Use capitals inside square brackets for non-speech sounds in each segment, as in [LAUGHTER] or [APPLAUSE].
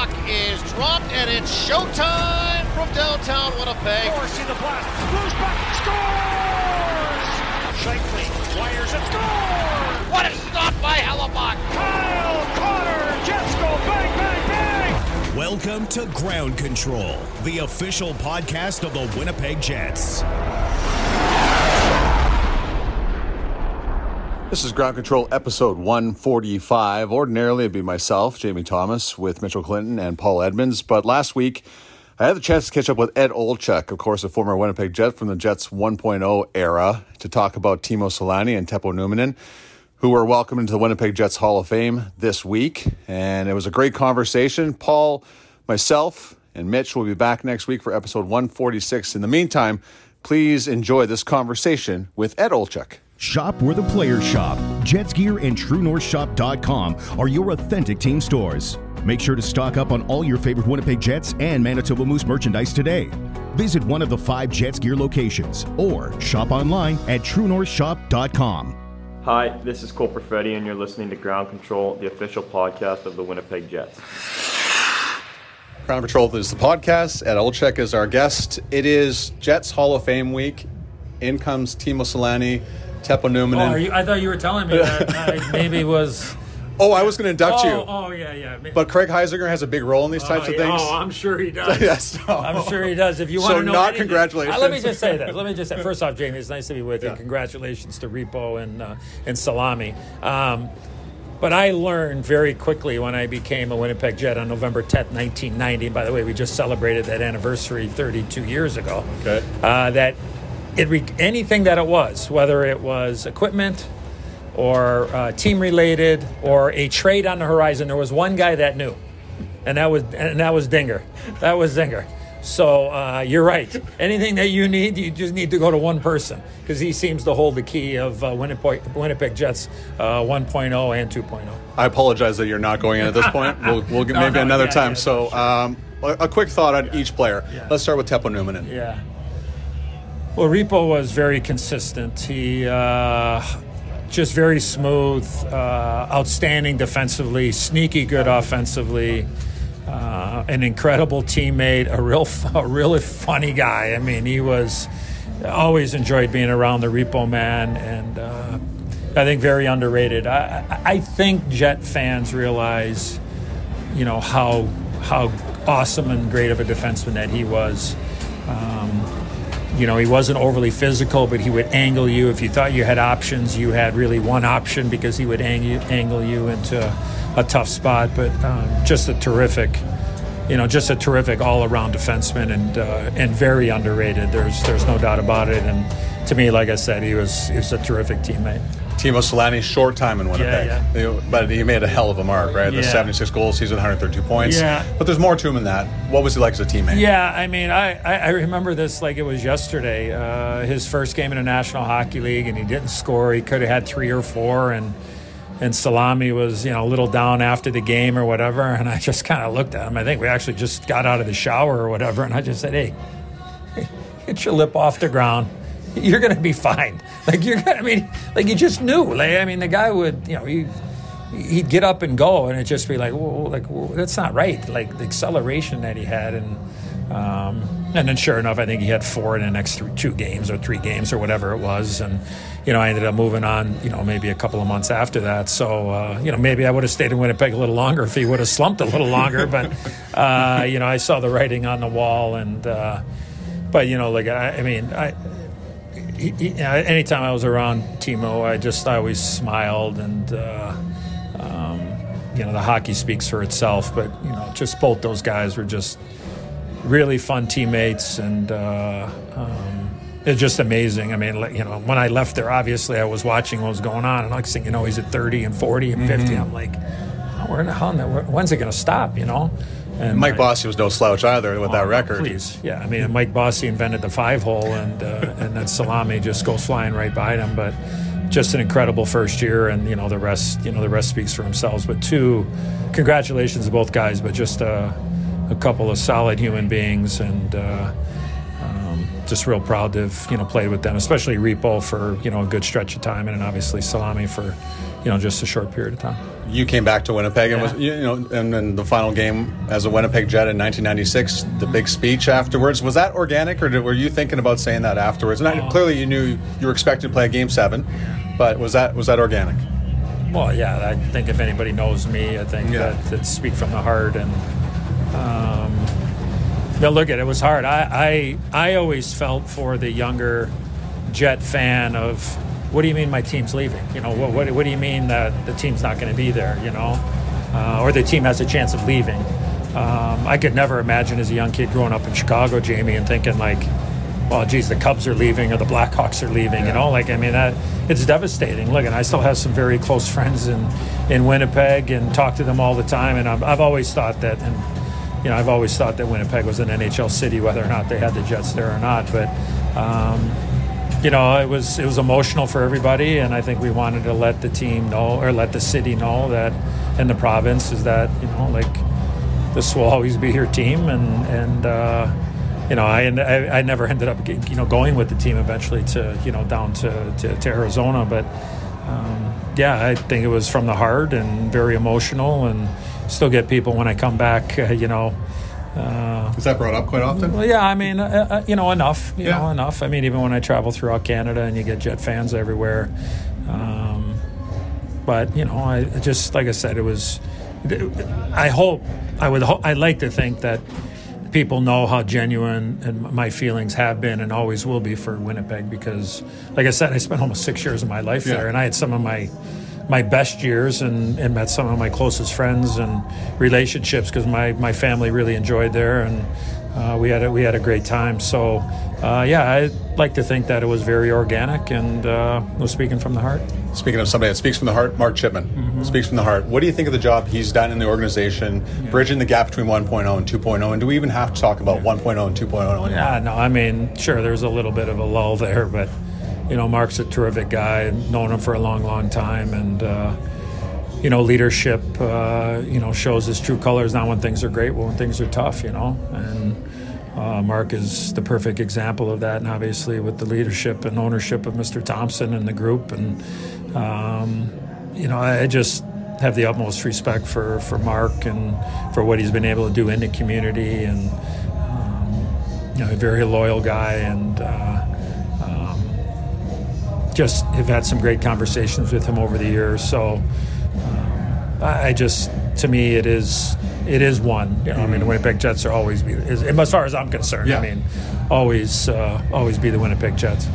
puck is dropped, and it's showtime from downtown Winnipeg. Forcing the blast. Moves back. Scores! Shankly wires it. Scores! What a stop by Hellebuyck! Kyle Connor. Jets go bang, bang, bang! Welcome to Ground Control, the official podcast of the Winnipeg Jets. This is Ground Control episode 145. Ordinarily, it'd be myself, Jamie Thomas, with Mitchell Clinton and Paul Edmonds. But last week, I had the chance to catch up with Ed Olczyk, of course, a former Winnipeg Jet from the Jets 1.0 era, to talk about Timo Selanne and Teppo Numminen, who were welcomed into the Winnipeg Jets Hall of Fame this week. And it was a great conversation. Paul, myself, and Mitch will be back next week for episode 146. In the meantime, please enjoy this conversation with Ed Olczyk. Shop where the players shop. Jets Gear and TrueNorthShop.com are your authentic team stores. Make sure to stock up on all your favorite Winnipeg Jets and Manitoba Moose merchandise today. Visit one of the five Jets Gear locations or shop online at TrueNorthShop.com. Hi, this is Cole Perfetti, and you're listening to Ground Control, the official podcast of the Winnipeg Jets. Ground Control is the podcast. Ed Olczyk is our guest. It is Jets Hall of Fame week. In comes Timo Selanne, Teppo Oh, you, I thought you were telling me that [LAUGHS] I maybe was. Oh, I was going to induct Oh, you. oh yeah, yeah. But Craig Heisinger has a big role in these types oh, of things. Oh, I'm sure he [LAUGHS] does. yes. no. I'm sure he does. If you So want to know, not anything- congratulations. Uh, let me just say that. Let me just say. [LAUGHS] First off, Jamie, it's nice to be with you. Congratulations to Repo and uh, and Salami. Um, but I learned very quickly when I became a Winnipeg Jet on November 10th, 1990. By the way, we just celebrated that anniversary 32 years ago. Okay. Uh, that it re- anything that it was, whether it was equipment or uh, team related or a trade on the horizon, there was one guy that knew, and that was and that was Zinger. That was Zinger. So uh, you're right. Anything that you need, you just need to go to one person because he seems to hold the key of uh, Winnipeg, Winnipeg Jets uh, 1.0 and 2.0. I apologize that you're not going in at this point. [LAUGHS] We'll, we'll get No, maybe no, another yeah, time. yeah, so, sure. um, a, a quick thought on each player. Yeah. Let's start with Teppo Numminen. Yeah. Well, Repo was very consistent. He uh, just very smooth, uh, outstanding defensively, sneaky good offensively, uh, an incredible teammate, a real, a really funny guy. I mean, he was always enjoyed being around the Repo man, and uh, I think very underrated. I, I think Jet fans realize, you know, how how awesome and great of a defenseman that he was. Um, you know, he wasn't overly physical, but he would angle you. If you thought you had options, you had really one option because he would angle, you into a tough spot. But um, just a terrific, you know, just a terrific all-around defenseman and uh, and very underrated. There's there's no doubt about it. And to me, like I said, he was he was a terrific teammate. Timo Selanne, short time in Winnipeg. Yeah, He- But he made a hell of a mark, right? The Yeah. 76 goals season, 132 points. Yeah. But there's more to him than that. What was he like as a teammate? Yeah, I mean, I, I, I remember this like it was yesterday. Uh, his first game in the National Hockey League, and he didn't score. He could have had three or four, and and Salami was you know a little down after the game or whatever. And I just kind of looked at him. I think we actually just got out of the shower or whatever, and I just said, "Hey, [LAUGHS] get your lip off the ground." [LAUGHS] You're gonna be fine. Like you're gonna. I mean, like you just knew. Like I mean, the guy would. You know, he he'd get up and go, and it'd just be like, whoa, like whoa, that's not right. Like the acceleration that he had, and um, and then sure enough, I think he had four in the next th- two games or three games or whatever it was, and you know I ended up moving on. You know, maybe a couple of months after that. So uh, you know, maybe I would have stayed in Winnipeg a little longer if he would have slumped a little longer. But [LAUGHS] uh, you know, I saw the writing on the wall, and uh, but you know, like I, I mean, I he, he, anytime I was around Timo, I just I always smiled, and uh, um, you know the hockey speaks for itself. But you know, just both those guys were just really fun teammates, and uh, um, it's just amazing. I mean, like, you know, when I left there, obviously I was watching what was going on, and next thing you know, he's at thirty and forty and 50 I'm like, where in the hell? When's it going to stop? You know. And Mike Bossy was no slouch either with that Oh, record. Please, yeah. I mean, Mike Bossy invented the five hole, and uh, [LAUGHS] and then Salami just goes flying right by him. But just an incredible first year, and you know the rest. You know the rest speaks for themselves. But two, congratulations to both guys. But just uh, a couple of solid human beings, and uh, just real proud to have you know played with them, especially Repo for you know a good stretch of time, and then obviously Salami for you know just a short period of time. You came back to Winnipeg and Yeah. was you know and then the final game as a Winnipeg Jet in 1996. The big speech afterwards was that organic or did, were you thinking about saying that afterwards? And I, clearly you knew you were expected to play a game seven, but was that was that organic? Well, yeah, I think if anybody knows me, I think Yeah. that it's speak from the heart. And um, but look at it, it was hard. I, I I always felt for the younger Jet fan of what do you mean my team's leaving? You know, what what, what do you mean that the team's not going to be there? You know, uh, or the team has a chance of leaving. Um, I could never imagine as a young kid growing up in Chicago, Jamie, and thinking like, well, geez, the Cubs are leaving or the Blackhawks are leaving. You know, like I mean, that it's devastating. Look, and I still have some very close [LAUGHS] friends in in Winnipeg and talk to them all the time. And I've, I've always thought that, and you know, I've always thought that Winnipeg was an NHL city, whether or not they had the Jets there or not. But um, you know, it was it was emotional for everybody, and I think we wanted to let the team know or let the city know that, and the province is that you know, like this will always be your team, and and uh, you know, I, I I never ended up you know going with the team eventually to you know down to to, to Arizona, but um, yeah, I think it was from the heart and very emotional, and still get people when I come back, uh, you know. Uh, Is that brought up quite often? well, yeah, I mean, uh, uh, you know, enough. You Yeah. know, enough. I mean, even when I travel throughout Canada and you get Jet fans everywhere. Um, but you know, I I just like I said, it was. I hope I would. Ho- I'd like to think that people know how genuine and my feelings have been and always will be for Winnipeg because, like I said, I spent almost six years of my life Yeah. there, and I had some of my my best years and, and met some of my closest friends and relationships because my, my family really enjoyed there and uh, we had a, we had a great time. So uh, yeah, I like to think that it was very organic and uh, was speaking from the heart. Speaking of somebody that speaks from the heart, Mark Chipman Mm-hmm. speaks from the heart. What do you think of the job he's done in the organization, bridging the gap between 1.0 and 2.0? And do we even have to talk about 1.0 and 2.0 anymore? Yeah, no, I mean, sure, there's a little bit of a lull there, but you know, Mark's a terrific guy, known him for a long, long time, and uh, you know, leadership, uh, you know, shows his true colors. Not when things are great, but when things are tough, you know, and. Uh, Mark is the perfect example of that, and obviously with the leadership and ownership of Mr. Thompson and the group, and um, you know, I just have the utmost respect for, for Mark and for what he's been able to do in the community, and um, you know, a very loyal guy, and uh, just have had some great conversations with him over the years. So um, I, just, to me, it is it is one. You know, I mean, the Winnipeg Jets are always be is, as far as I'm concerned. Yeah. I mean, always uh, always be the Winnipeg Jets.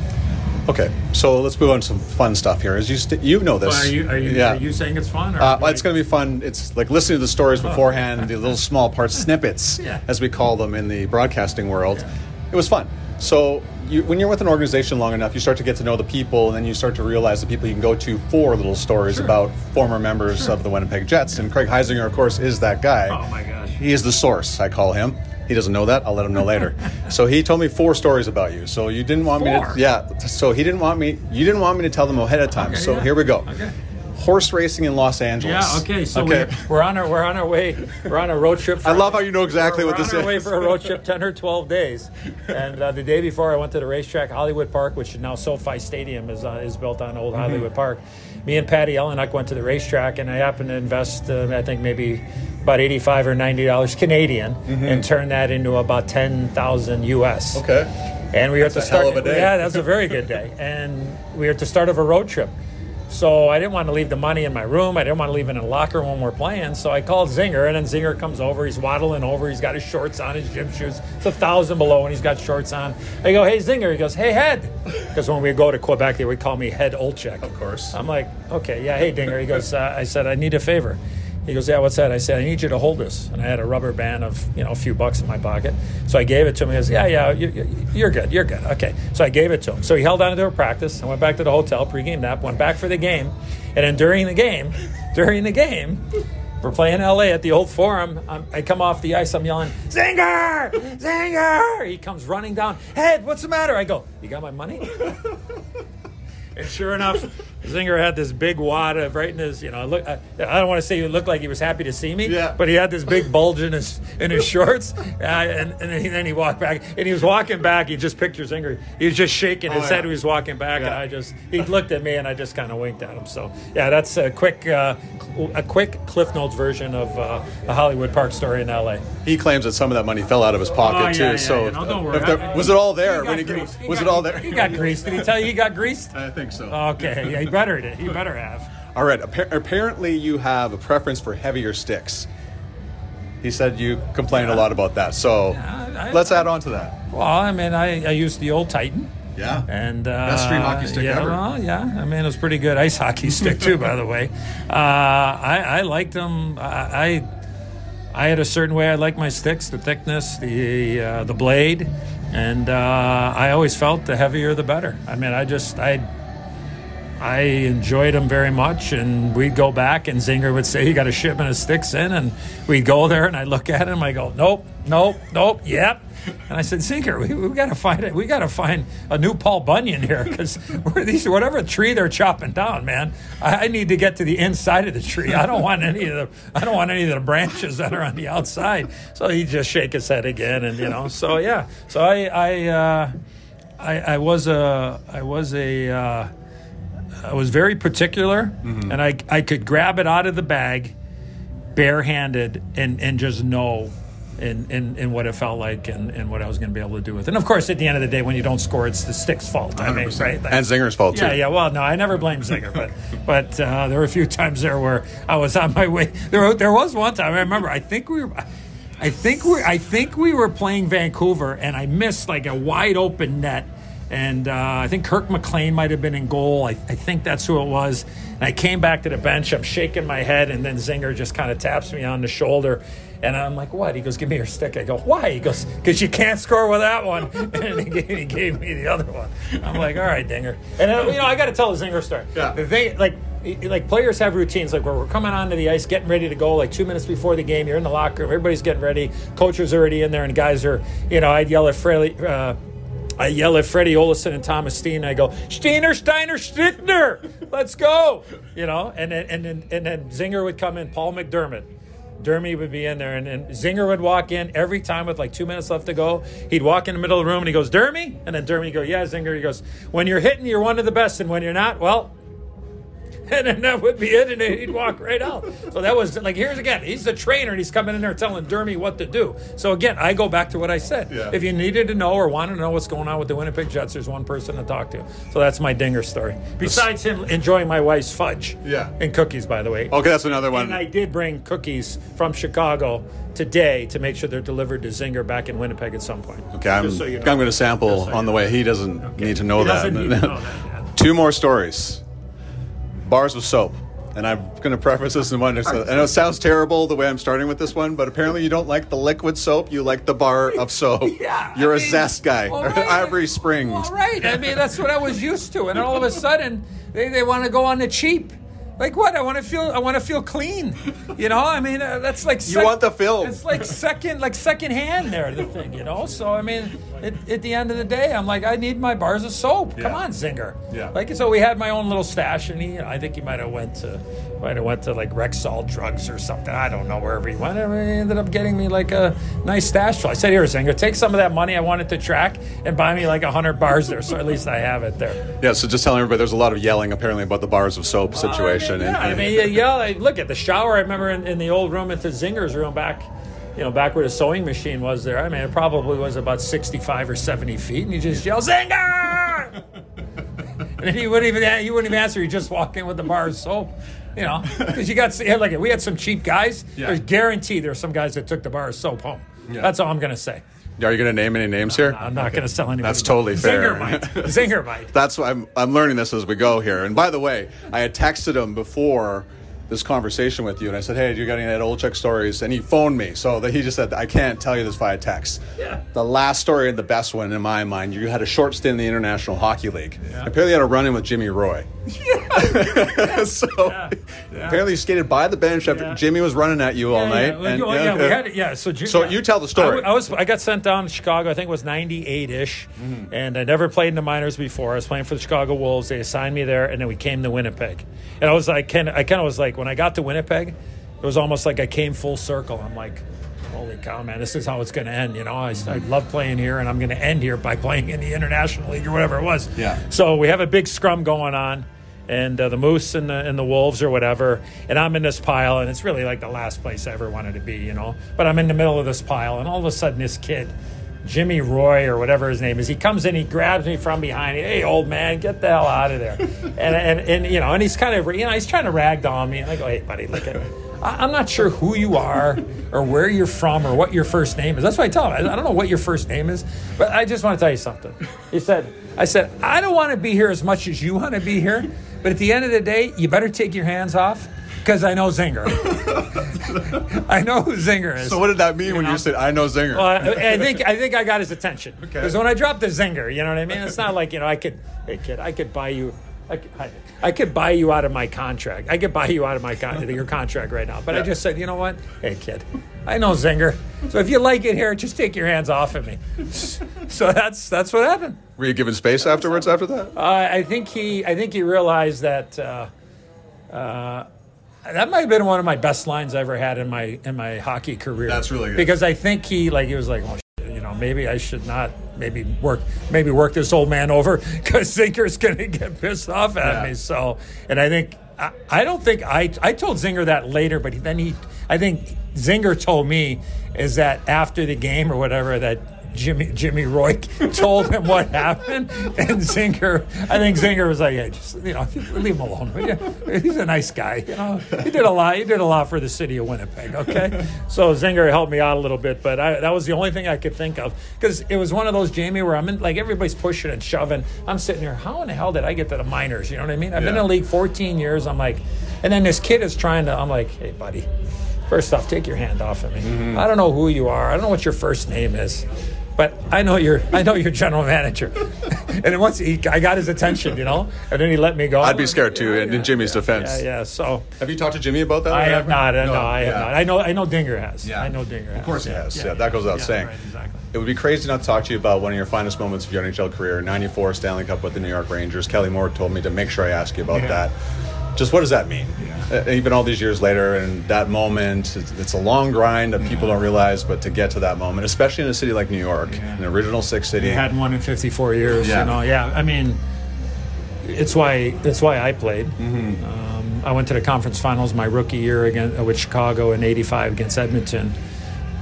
Okay, so let's move on to some fun stuff here. As you st- you know this, yeah. Are you saying it's fun? Or Uh, well, it's going to be fun. It's like listening to the stories beforehand, the little small parts, [LAUGHS] snippets, Yeah. as we call them in the broadcasting world. It was fun. So, you, when you're with an organization long enough, you start to get to know the people, and then you start to realize the people you can go to for little stories about former members of the Winnipeg Jets. And Craig Heisinger, of course, is that guy. Oh my gosh. He is the source, I call him. He doesn't know that. I'll let him know later. [LAUGHS] so he told me four stories about you. So you didn't want me to, yeah. So he didn't want me. You didn't want me to tell them ahead of time. Okay, so yeah. here we go. Okay. Horse racing in Los Angeles. Yeah. Okay. So Okay. We're, we're on our we're on our way we're on a road trip. For, I love how you know exactly we're, what we're this on is. our way for a road trip, ten or twelve days. And uh, the day before, I went to the racetrack, Hollywood Park, which is now SoFi Stadium, is uh, is built on old Mm-hmm. Hollywood Park. Me and Patty Elynuik went to the racetrack, and I happened to invest, uh, I think maybe about eighty-five or ninety dollars Canadian, and turn that into about ten thousand US. Mm-hmm. Okay. And we were at the start. hell of a day. Yeah, that's a very good day. And we were at the start of a road trip. So I didn't want to leave the money in my room. I didn't want to leave it in a locker when we're playing. So I called Zinger, and then Zinger comes over. He's waddling over. He's got his shorts on, his gym shoes. It's a thousand below, and he's got shorts on. I go, "Hey Zinger," he goes, "Hey Head," because when we go to Quebec, they would call me Head Olczyk. Of course. I'm like, "Okay, yeah, hey Zinger." He goes, uh, "I said I need a favor." He goes, "Yeah, what's that?" I said, "I need you to hold this." And I had a rubber band of you know a few bucks in my pocket, so I gave it to him. He goes, "Yeah, yeah, you, you're good, you're good." Okay, so I gave it to him. So he held on to a practice. I went back to the hotel pregame nap. Went back for the game, and then during the game, [LAUGHS] during the game. We're playing LA at the old forum. I'm, I come off the ice. I'm yelling, Zinger! Zinger! He comes running down. Head, what's the matter? I go, You got my money? [LAUGHS] And sure enough, Zinger had this big wad of right in his, you know, look. I, I don't want to say he looked like he was happy to see me, Yeah. but he had this big bulge in his in his shorts, uh, and, and then, he, then he walked back, and he was walking back. He just pictured Zinger. He was just shaking his Oh, head. He was walking back, and I just he looked at me, and I just kind of winked at him. So yeah, that's a quick uh, a quick Cliff Notes version of uh, the Hollywood Park story in L.A. He claims that some of that money fell out of his pocket Oh, yeah, too. yeah, so yeah. No, don't worry. there- was it all there He when got he greased. He was got- it all there? He got greased. Did he tell you he got greased? I think so. Okay, yeah, better did. He better have. All right. Appa- apparently, you have a preference for heavier sticks. He said you complained a lot about that. So I- let's add on to that. Well, I mean, I, I used the old Titan. Yeah. And uh, Best street hockey stick yeah, ever. Well, yeah, I mean, it was pretty good ice hockey [LAUGHS] stick too. by the way, uh, I, I liked them. I, I I had a certain way I liked my sticks, the thickness, the uh, the blade, and uh, I always felt the heavier the better. I mean, I just I I enjoyed them very much, and we'd go back, and Zinger would say, "You got a shipment of sticks in," and we'd go there, and I look at him, I go, "Nope, nope, nope, yep." And I said, Zinger, we, we got to find it. We got to find a new Paul Bunyan here because these whatever tree they're chopping down, man. I, I need to get to the inside of the tree. I don't want any of the I don't want any of the branches that are on the outside. So he just shake his head again, and you know. So yeah. So I I uh, I, I was a I was a uh, I was very particular, and I I could grab it out of the bag, barehanded, and and just know. In, in, in what it felt like and, and what I was going to be able to do with it. And of course, at the end of the day, when you don't score, it's the stick's fault. I mean, 100%. right? Like- And Zinger's fault too. yeah, yeah. Well, no, I never blame Zinger, but [LAUGHS] but uh, there were a few times there where I was on my way. There, there was one time I remember. I think we were. I think we I think we were playing Vancouver, and I missed like a wide open net. And uh, I think Kirk McLean might have been in goal. I, I think that's who it was. And I came back to the bench. I'm shaking my head, and then Zinger just kind of taps me on the shoulder. And I'm like, what? He goes, give me your stick. I go, why? He goes, because you can't score with that one. [LAUGHS] And he gave, he gave me the other one. I'm like, all right, Zinger. And, uh, you know, I got to tell the Zinger story. Yeah. The thing, like, like players have routines, like where we're coming onto the ice, getting ready to go, like two minutes before the game. You're in the locker room, everybody's getting ready. Coaches are already in there, and guys are, you know, I'd yell at Freddie. Uh, I yell at Freddie Olausson and Thomas Steen. I go, Steiner, Steiner, Stickner, let's go. You know, and then and then and then Zinger would come in, Paul McDermott. Dermy would be in there, and, and Zinger would walk in every time with like two minutes left to go. He'd walk in the middle of the room and he goes, Dermy? And then Dermy go, Yeah, Zinger. He goes, When you're hitting, you're one of the best, and when you're not, well, [LAUGHS] and then that would be it, and then he'd walk right out. So that was like, here's again, he's the trainer, and he's coming in there telling Dermy what to do. So again, I go back to what I said. Yeah. If you needed to know or wanted to know what's going on with the Winnipeg Jets, there's one person to talk to. So that's my dinger story. Besides him enjoying my wife's fudge, Yeah. and cookies, by the way. Okay, that's another one. And I did bring cookies from Chicago today to make sure they're delivered to Zinger back in Winnipeg at some point. Okay, I'm, so you know. I'm going to sample so on the know. way. He doesn't need to know He that. need to know that. [LAUGHS] Two more stories. Bars of soap. And I'm going to preface this in one. [LAUGHS] I know it sounds terrible the way I'm starting with this one, but apparently you don't like the liquid soap. You like the bar [LAUGHS] of soap. Yeah, You're I a mean, zest guy. well, right. [LAUGHS] Ivory Springs. Well, right. I mean, that's what I was used to, and all of a sudden, they, they want to go on the cheap. Like what? I want to feel. I want to feel clean. You know. I mean, uh, that's like. You want the film. It's like second, like second hand there. The thing, you know. So I mean, at, at the end of the day, I'm like, I need my bars of soap. Come on, Zinger. Yeah. Like so, we had my own little stash, and he. I think he might have went to, might have went to like Rexall Drugs or something. I don't know wherever he went. I mean, he ended up getting me like a nice stash. full. I said, here, Zinger, take some of that money I wanted to track and buy me like a hundred bars there, so at least I have it there. Yeah, so just telling everybody there's a lot of yelling apparently about the bars of soap situation. Yeah, I And- mean, yeah, yeah. Look at the shower. I remember in, in the old room into Zinger's room back, you know, back where the sewing machine was there. I mean, it probably was about sixty-five or seventy feet, and you just yell Zinger, and then he wouldn't even he wouldn't even answer. He just walk in with the bar of soap. You know, because you got like we had some cheap guys. Yeah. There's guaranteed there's some guys that took the bar of soap home. Yeah. That's all I'm gonna say. Are you going to name any names here? I'm not gonna sell anybody. That's totally fair. Zinger might. Zinger might. [LAUGHS] That's why I'm, I'm learning this as we go here. And by the way, I had texted him before this conversation with you, and I said, "Hey, do you got any Ed Olczyk stories?" And he phoned me, so that he just said, "I can't tell you this via text." Yeah. The last story and the best one in my mind, you had a short stint in the International Hockey League. Yeah. Apparently, you had a run in with Jimmy Roy. [LAUGHS] so Yeah. Yeah. apparently, you skated by the bench after Yeah. Jimmy was running at you all night. Yeah, well, and- you- yeah, we had. Yeah, so So yeah. you tell the story. I, I was I got sent down to Chicago. I think it was '98 ish, Mm-hmm. and I never played in the minors before. I was playing for the Chicago Wolves. They assigned me there, and then we came to Winnipeg. And I was like, I kind of was like, when I got to Winnipeg, it was almost like I came full circle. I'm like. Holy cow, man! This is how it's going to end. You know, I, I love playing here, and I'm going to end here by playing in the international league or whatever it was. Yeah. So we have a big scrum going on, and uh, the Moose and the, and the Wolves or whatever, and I'm in this pile, and it's really like the last place I ever wanted to be, you know. But I'm in the middle of this pile, and all of a sudden, this kid, Jimmy Roy or whatever his name is, he comes in, he grabs me from behind. Hey, old man, get the hell out of there! [LAUGHS] and, and and you know, and he's kind of you know he's trying to ragdoll me, and I go, hey, buddy, look at. I'm not sure who you are or where you're from or what your first name is. That's what I tell him. I I don't know what your first name is, but I just want to tell you something. He said, I said, I don't want to be here as much as you want to be here, but at the end of the day, you better take your hands off because I know Zinger. I know who Zinger is. So what did that mean when know? you said, "I know Zinger"? Well, I, I think I think I got his attention because when I dropped the zinger, you know what I mean. It's not like you know I could, hey kid, I could buy you, I could, I, I could buy you out of my contract. I could buy you out of my con- [LAUGHS] your contract right now. But I just said, you know what, hey kid, I know zinger. So if you like it here, just take your hands off of me. [LAUGHS] So that's that's what happened. Were you given space afterwards? After that? Uh, I think he I think he realized that. Uh, uh, that might have been one of my best lines I ever had in my in my hockey career. That's really good. because I think he like he was like, oh, shit, you know, maybe I should not maybe work maybe work this old man over [LAUGHS] because Zinger's going to get pissed off at Yeah. me. So, and I think I, I don't think I I told Zinger that later, but then he I think Zinger told me is that after the game or whatever that. Jimmy Jimmy Roy [LAUGHS] told him what happened, and Zinger. I think Zinger was like, "Yeah, just you know, leave him alone. He's a nice guy. You know, he did a lot. He did a lot for the city of Winnipeg. Okay, so Zinger helped me out a little bit, but I, that was the only thing I could think of because it was one of those Jamie where I'm in like everybody's pushing and shoving. I'm sitting here. How in the hell did I get to the minors? You know what I mean? I've been in the league 14 years. I'm like, and then this kid is trying to. I'm like, hey, buddy. First off, take your hand off of me. Mm-hmm. I don't know who you are. I don't know what your first name is, but I know you're. I know your general manager. and then once he, I got his attention, you know, and then he let me go. I'd be scared too. in, in Jimmy's defense, Yeah, yeah. So have you talked to Jimmy about that? I have not. uh, No, I have yeah. not. I know. I know Zinger has. Yeah. I know Zinger. Has. Of course he has. Yeah, that goes without yeah, saying. Right, exactly. It would be crazy not to talk to you about one of your finest moments of your NHL career, '94 Stanley Cup with the New York Rangers. Kelly Moore told me to make sure I ask you about Yeah. that. Just what does that mean? Yeah. Uh, even all these years later, and that moment, it's, it's a long grind that people don't realize, but to get to that moment, especially in a city like New York, Yeah. an original six city, He hadn't won in 54 years. Yeah. You know, yeah. I mean, it's why that's why I played. Mm-hmm. Um, I went to the conference finals my rookie year against, with Chicago in '85 against Edmonton.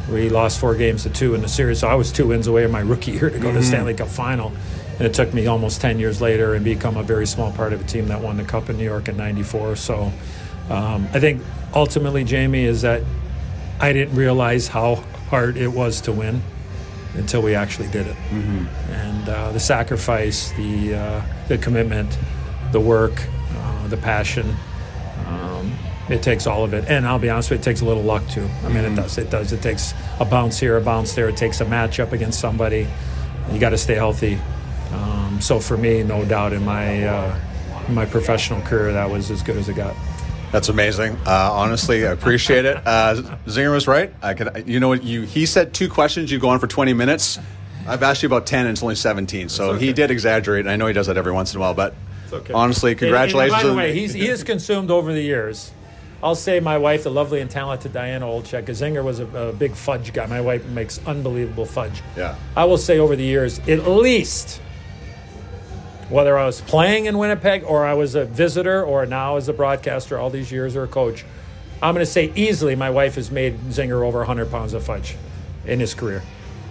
We lost four games to two in the series, so I was two wins away in my rookie year to go to the Stanley Cup final. And it took me almost 10 years later and become a very small part of a team that won the Cup in New York in '94. So um, I think ultimately, Jamie, is that I didn't realize how hard it was to win until we actually did it. And uh, the sacrifice, the uh, the commitment, the work, uh, the passion. Um, it takes all of it, and I'll be honest with you, it takes a little luck too. I mean, it does. It does. It takes a bounce here, a bounce there. It takes a matchup against somebody. You got to stay healthy. Um, so for me, no doubt in my uh, in my professional career, that was as good as it got. That's amazing. Uh, honestly, I appreciate it. Uh, Zinger was right. I could, you know, what you he said two questions. You go on for twenty minutes. I've asked you about ten, and it's only seventeen. So he did exaggerate. and I know he does that every once in a while, but okay. honestly, congratulations. And, and by the way, he's, he is consumed over the years. I'll say my wife, the lovely and talented Diana Olczyk, 'cause Zinger was a, a big fudge guy. My wife makes unbelievable fudge. Yeah. I will say over the years, at least, whether I was playing in Winnipeg or I was a visitor or now as a broadcaster all these years or a coach, I'm going to say easily my wife has made Zinger over 100 pounds of fudge in his career.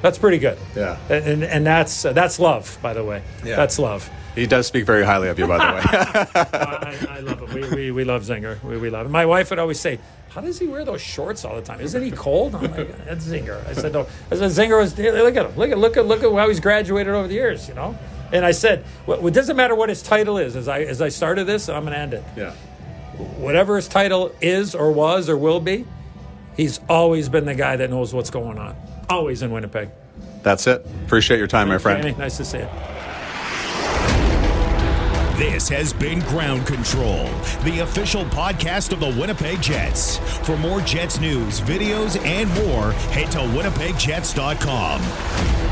That's pretty good. Yeah. And, and, and that's, uh, that's love, by the way. Yeah. That's love. he does speak very highly of you, by the way. [LAUGHS] I, I love it. We, we, we love Zinger. We, we love it. My wife would always say, "How does he wear those shorts all the time? Isn't he cold?" I'm like, "That's Zinger." I said, "No." I said, "Zinger was. Look at him. Look at look at look at how he's graduated over the years. You know." And I said, well, "It doesn't matter what his title is." As I as I started this, I'm going to end it. yeah. whatever his title is or was or will be, he's always been the guy that knows what's going on. Always in Winnipeg. That's it. Appreciate your time, my friend. Danny, nice to see you. This has been Ground Control, the official podcast of the Winnipeg Jets. For more Jets news, videos, and more, head to winnipegjets.com.